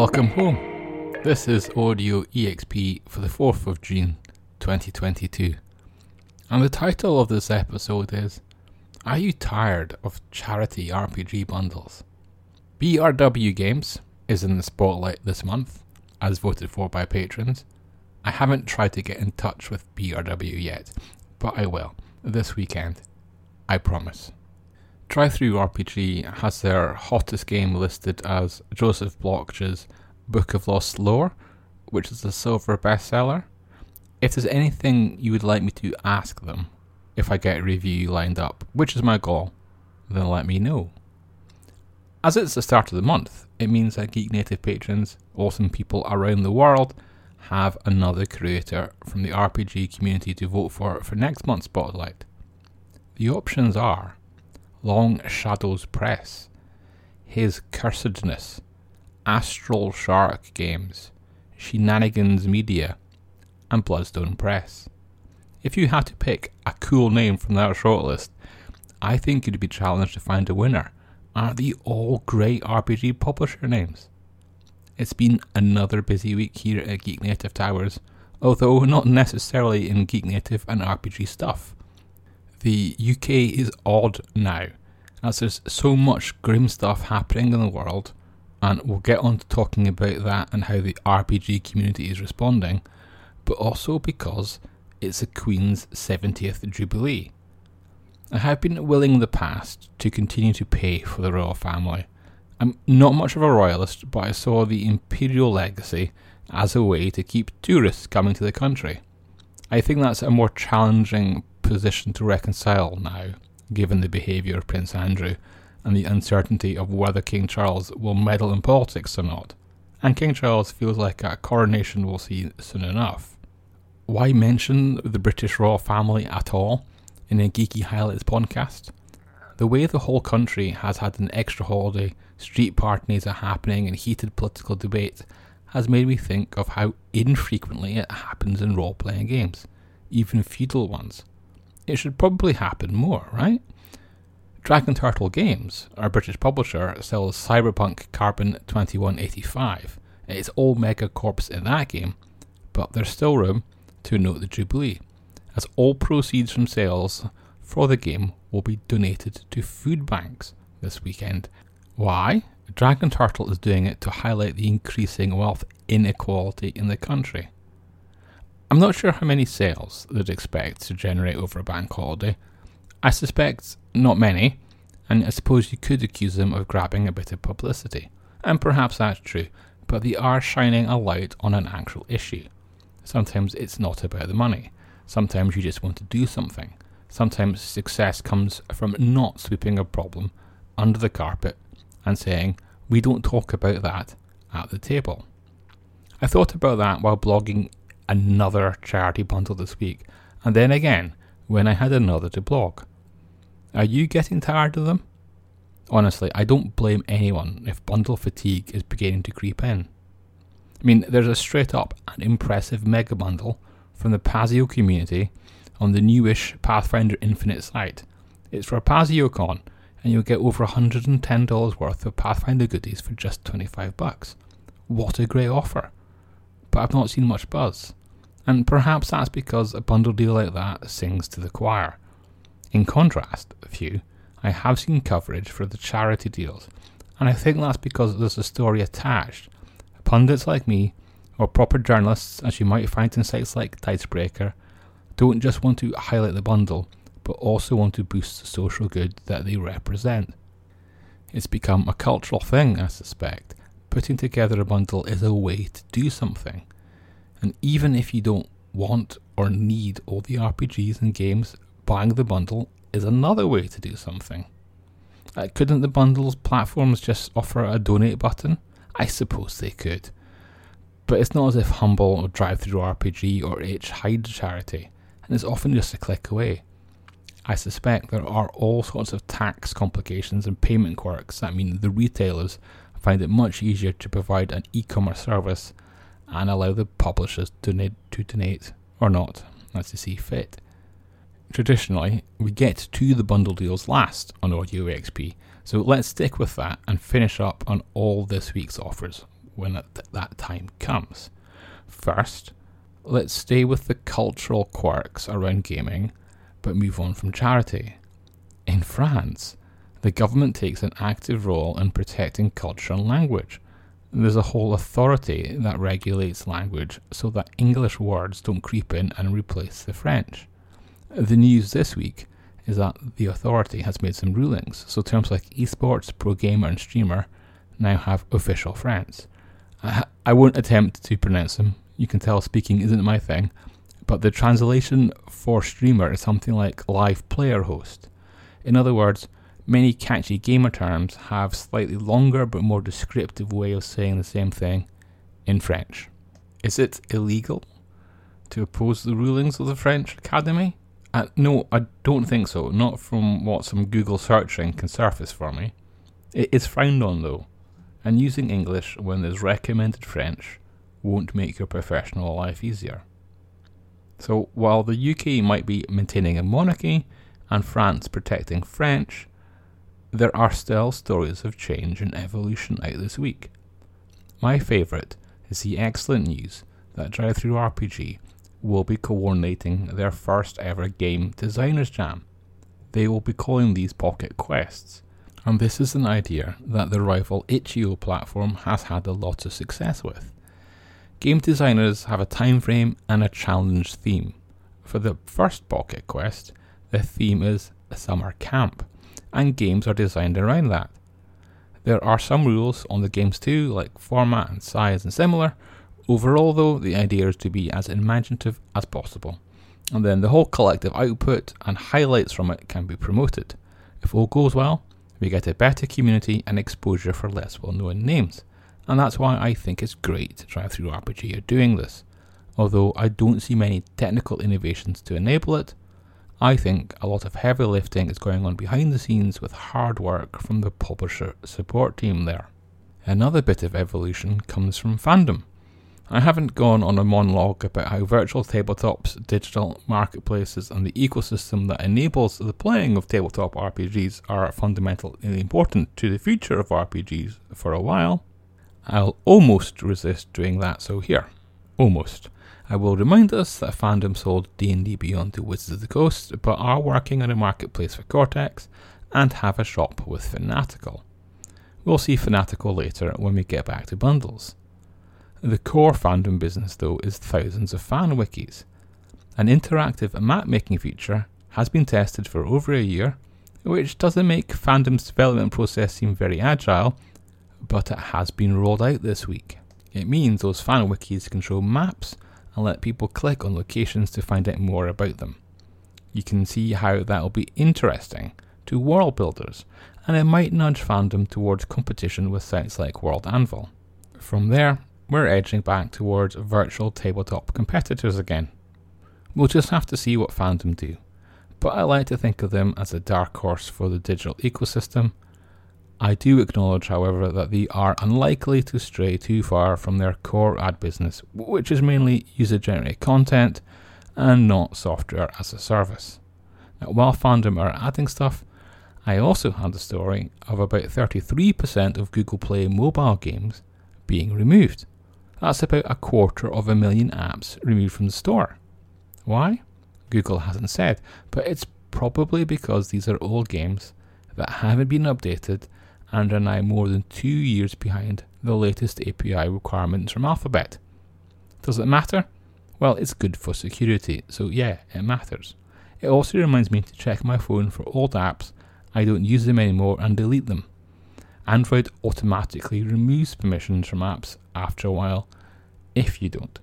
Welcome home. This is Audio XP for the 4th of June 2022. And the title of this episode is Are You Tired of Charity RPG Bundles? BRW Games is in the spotlight this month, as voted for by patrons. I haven't tried to get in touch with BRW yet, but I will this weekend. I promise. DriveThruRPG has their hottest game listed as Joseph Bloch's Book of Lost Lore, which is a silver bestseller. If there's anything you would like me to ask them if I get a review lined up, which is my goal, then let me know. As it's the start of the month, it means that Geek Native patrons, awesome people around the world, have another creator from the RPG community to vote for for next month's spotlight. The options are Long Shadows Press, His Cursedness, Astral Shark Games, Shenanigans Media, and Bloodstone Press. If you had to pick a cool name from that shortlist, I think you'd be challenged to find a winner. Aren't they all great RPG publisher names? It's been another busy week here at Geek Native Towers, although not necessarily in Geek Native and RPG stuff the UK is odd now, as there's so much grim stuff happening in the world, and we'll get on to talking about that and how the RPG community is responding, but also because it's the Queen's 70th Jubilee. I have been willing in the past to continue to pay for the royal family. I'm not much of a royalist, but I saw the imperial legacy as a way to keep tourists coming to the country. I think that's a more challenging position to reconcile now, given the behaviour of Prince Andrew and the uncertainty of whether King Charles will meddle in politics or not. And King Charles feels like a coronation will see soon enough. Why mention the British royal family at all in a Geeky Highlights podcast? The way the whole country has had an extra holiday, street parties are happening, and heated political debate has made me think of how infrequently it happens in role playing games, even feudal ones. It should probably happen more, right? Dragon Turtle Games, our British publisher, sells Cyberpunk Carbon 2185. It's all megacorps in that game, but there's still room to note the Jubilee, as all proceeds from sales for the game will be donated to food banks this weekend. Why? Dragon Turtle is doing it to highlight the increasing wealth inequality in the country. I'm not sure how many sales they'd expect to generate over a bank holiday. I suspect not many, and I suppose you could accuse them of grabbing a bit of publicity. And perhaps that's true, but they are shining a light on an actual issue. Sometimes it's not about the money. Sometimes you just want to do something. Sometimes success comes from not sweeping a problem under the carpet and saying, we don't talk about that at the table. I thought about that while blogging another charity bundle this week, and then again when I had another to blog. Are you getting tired of them? Honestly, I don't blame anyone if bundle fatigue is beginning to creep in. I mean, there's a straight up and impressive mega bundle from the Paizo community on the newish Pathfinder Infinite site. It's for PaizoCon, and you'll get over $110 worth of Pathfinder goodies for just 25 bucks. What a great offer! But I've not seen much buzz and perhaps that's because a bundle deal like that sings to the choir. In contrast, a few, I have seen coverage for the charity deals, and I think that's because there's a story attached. Pundits like me, or proper journalists, as you might find in sites like Dicebreaker, don't just want to highlight the bundle, but also want to boost the social good that they represent. It's become a cultural thing, I suspect. Putting together a bundle is a way to do something. And even if you don't want or need all the RPGs and games, buying the bundle is another way to do something. Uh, couldn't the bundles platforms just offer a donate button? I suppose they could. But it's not as if Humble or DriveThruRPG or Itch hide charity, and it's often just a click away. I suspect there are all sorts of tax complications and payment quirks that mean the retailers find it much easier to provide an e commerce service and allow the publishers to donate, to donate or not, as they see fit. Traditionally, we get to the bundle deals last on Audio XP, so let's stick with that and finish up on all this week's offers when that time comes. First, let's stay with the cultural quirks around gaming, but move on from charity. In France, the government takes an active role in protecting culture and language. There's a whole authority that regulates language so that English words don't creep in and replace the French. The news this week is that the authority has made some rulings, so terms like esports, pro gamer, and streamer now have official French. I, I won't attempt to pronounce them, you can tell speaking isn't my thing, but the translation for streamer is something like live player host. In other words, many catchy gamer terms have slightly longer but more descriptive way of saying the same thing in French. Is it illegal to oppose the rulings of the French Academy? Uh, no, I don't think so. Not from what some Google searching can surface for me. It is frowned on though, and using English when there's recommended French won't make your professional life easier. So while the UK might be maintaining a monarchy and France protecting French, there are still stories of change and evolution out this week. My favourite is the excellent news that DriveThruRPG will be coordinating their first ever game designers jam. They will be calling these Pocket Quests, and this is an idea that the rival itch.io platform has had a lot of success with. Game designers have a time frame and a challenge theme. For the first Pocket Quest, the theme is a summer camp, and games are designed around that. There are some rules on the games too, like format and size and similar, Overall, though, the idea is to be as imaginative as possible, and then the whole collective output and highlights from it can be promoted. If all goes well, we get a better community and exposure for less well known names, and that's why I think it's great DriveThruRPG are doing this. Although I don't see many technical innovations to enable it, I think a lot of heavy lifting is going on behind the scenes with hard work from the publisher support team there. Another bit of evolution comes from fandom. I haven't gone on a monologue about how virtual tabletops, digital marketplaces, and the ecosystem that enables the playing of tabletop RPGs are fundamentally important to the future of RPGs for a while. I'll almost resist doing that, so here. Almost. I will remind us that Fandom sold D&D Beyond to Wizards of the Coast, but are working on a marketplace for Cortex and have a shop with Fanatical. We'll see Fanatical later when we get back to bundles. The core fandom business, though, is thousands of fan wikis. An interactive map making feature has been tested for over a year, which doesn't make fandom's development process seem very agile, but it has been rolled out this week. It means those fan wikis show maps and let people click on locations to find out more about them. You can see how that will be interesting to world builders, and it might nudge fandom towards competition with sites like World Anvil. From there, we're edging back towards virtual tabletop competitors again. We'll just have to see what fandom do, but I like to think of them as a dark horse for the digital ecosystem. I do acknowledge, however, that they are unlikely to stray too far from their core ad business, which is mainly user generated content and not software as a service. Now, while fandom are adding stuff, I also had the story of about 33% of Google Play mobile games being removed. That's about a quarter of a million apps removed from the store. Why? Google hasn't said, but it's probably because these are old games that haven't been updated and are now more than two years behind the latest API requirements from Alphabet. Does it matter? Well, it's good for security, so yeah, it matters. It also reminds me to check my phone for old apps I don't use them anymore and delete them. Android automatically removes permissions from apps after a while if you don't.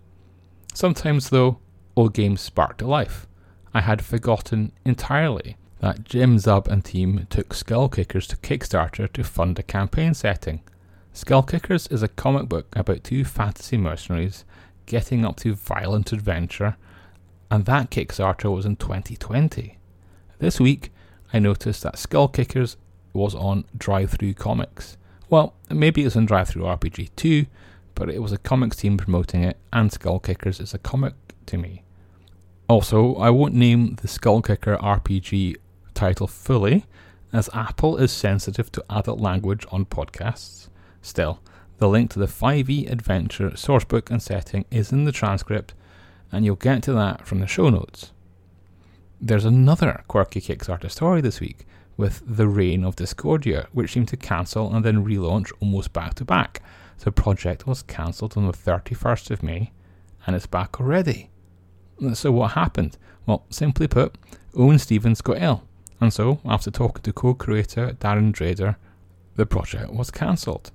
Sometimes, though, old games spark to life. I had forgotten entirely that Jim Zub and team took Skull Kickers to Kickstarter to fund a campaign setting. Skull Kickers is a comic book about two fantasy mercenaries getting up to violent adventure, and that Kickstarter was in 2020. This week, I noticed that Skull Kickers was on DriveThru Comics. Well, maybe it's on DriveThruRPG too, but it was a comics team promoting it, and Skull Kickers is a comic to me. Also, I won't name the Skull Kicker RPG title fully, as Apple is sensitive to adult language on podcasts. Still, The link to the 5e Adventure sourcebook and setting is in the transcript, and you'll get to that from the show notes. There's another quirky Kickstarter story this week with The Reign of Discordia, which seemed to cancel and then relaunch almost back to back. The project was cancelled on the 31st of May, and it's back already. So what happened? Well, simply put, Owen Stephens got ill, and so, after talking to co-creator Darren Drader, the project was cancelled.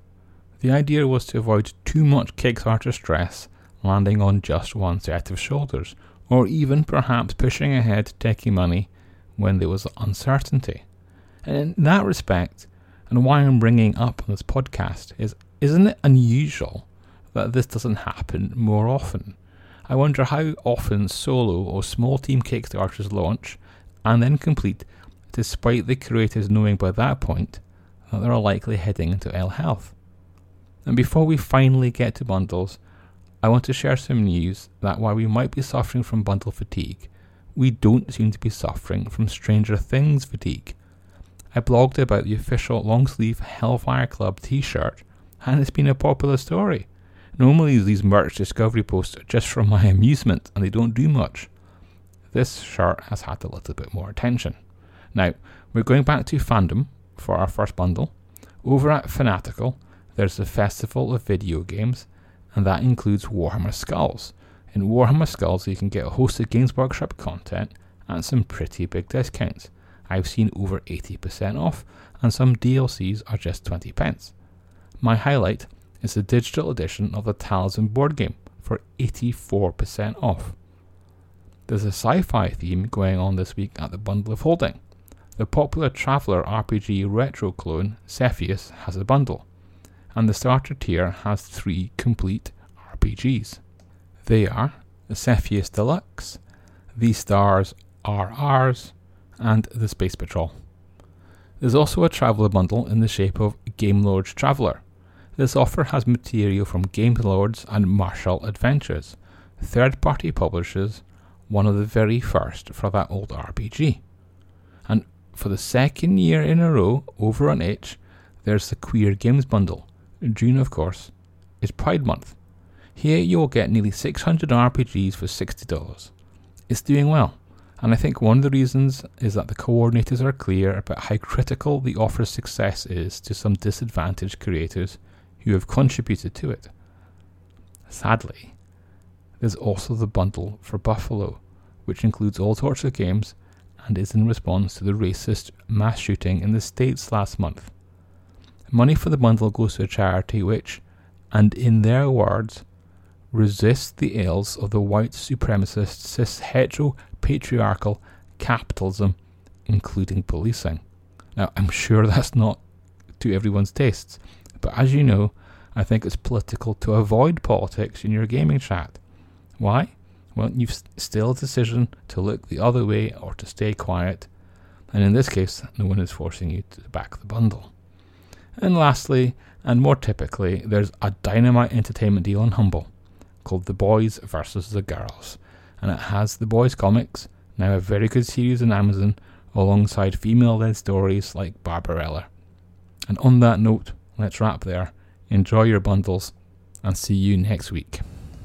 The idea was to avoid too much Kickstarter stress landing on just one set of shoulders, or even perhaps pushing ahead taking money when there was uncertainty. And in that respect, and why I'm bringing up this podcast is isn't it unusual that this doesn't happen more often? I wonder how often solo or small team Kickstarters launch and then complete despite the creators knowing by that point that they're likely heading into ill health. And before we finally get to bundles, I want to share some news that while we might be suffering from bundle fatigue, we don't seem to be suffering from Stranger Things fatigue. I blogged about the official long sleeve Hellfire Club t shirt, and it's been a popular story. Normally, these merch discovery posts are just for my amusement and they don't do much. This shirt has had a little bit more attention. Now, we're going back to fandom for our first bundle. Over at Fanatical, there's the festival of video games, and that includes Warhammer Skulls. In Warhammer Skulls, you can get a host of Games Workshop content and some pretty big discounts. I've seen over 80% off, and some DLCs are just 20 pence. My highlight is the digital edition of the Talisman board game for 84% off. There's a sci fi theme going on this week at the Bundle of Holding. The popular Traveller RPG retro clone Cepheus has a bundle, and the starter tier has three complete RPGs. They are Cepheus Deluxe, The Stars Are Ours, and the Space Patrol. There's also a Traveller bundle in the shape of Game Lords Traveller. This offer has material from Game Lords and Marischal Adventures, third party publishers, one of the very first for that old RPG. For the second year in a row, over on Itch, there's the Queer Games bundle. June, of course, is Pride Month. Here you'll get nearly 600 RPGs for $60. It's doing well. And I think one of the reasons is that the coordinators are clear about how critical the offer's success is to some disadvantaged creators who have contributed to it. Sadly, there's also the bundle for Buffalo, which includes all sorts of games and is in response to the racist mass shooting in the States last month. Money for the bundle goes to a charity which, and in their words, resists the ills of the white supremacist cis hetero patriarchal capitalism, including policing. Now, I'm sure that's not to everyone's tastes, but as you know, I think it's political to avoid politics in your gaming chat. Why? Well, you've still a decision to look the other way or to stay quiet, and in this case, no one is forcing you to back the bundle. And lastly, and more typically, there's a dynamite entertainment deal on Humble called The Boys versus the Girls, and it has the boys comics, now a very good series on Amazon, alongside female led stories like Barbarella. And on that note, let's wrap there. Enjoy your bundles, and see you next week.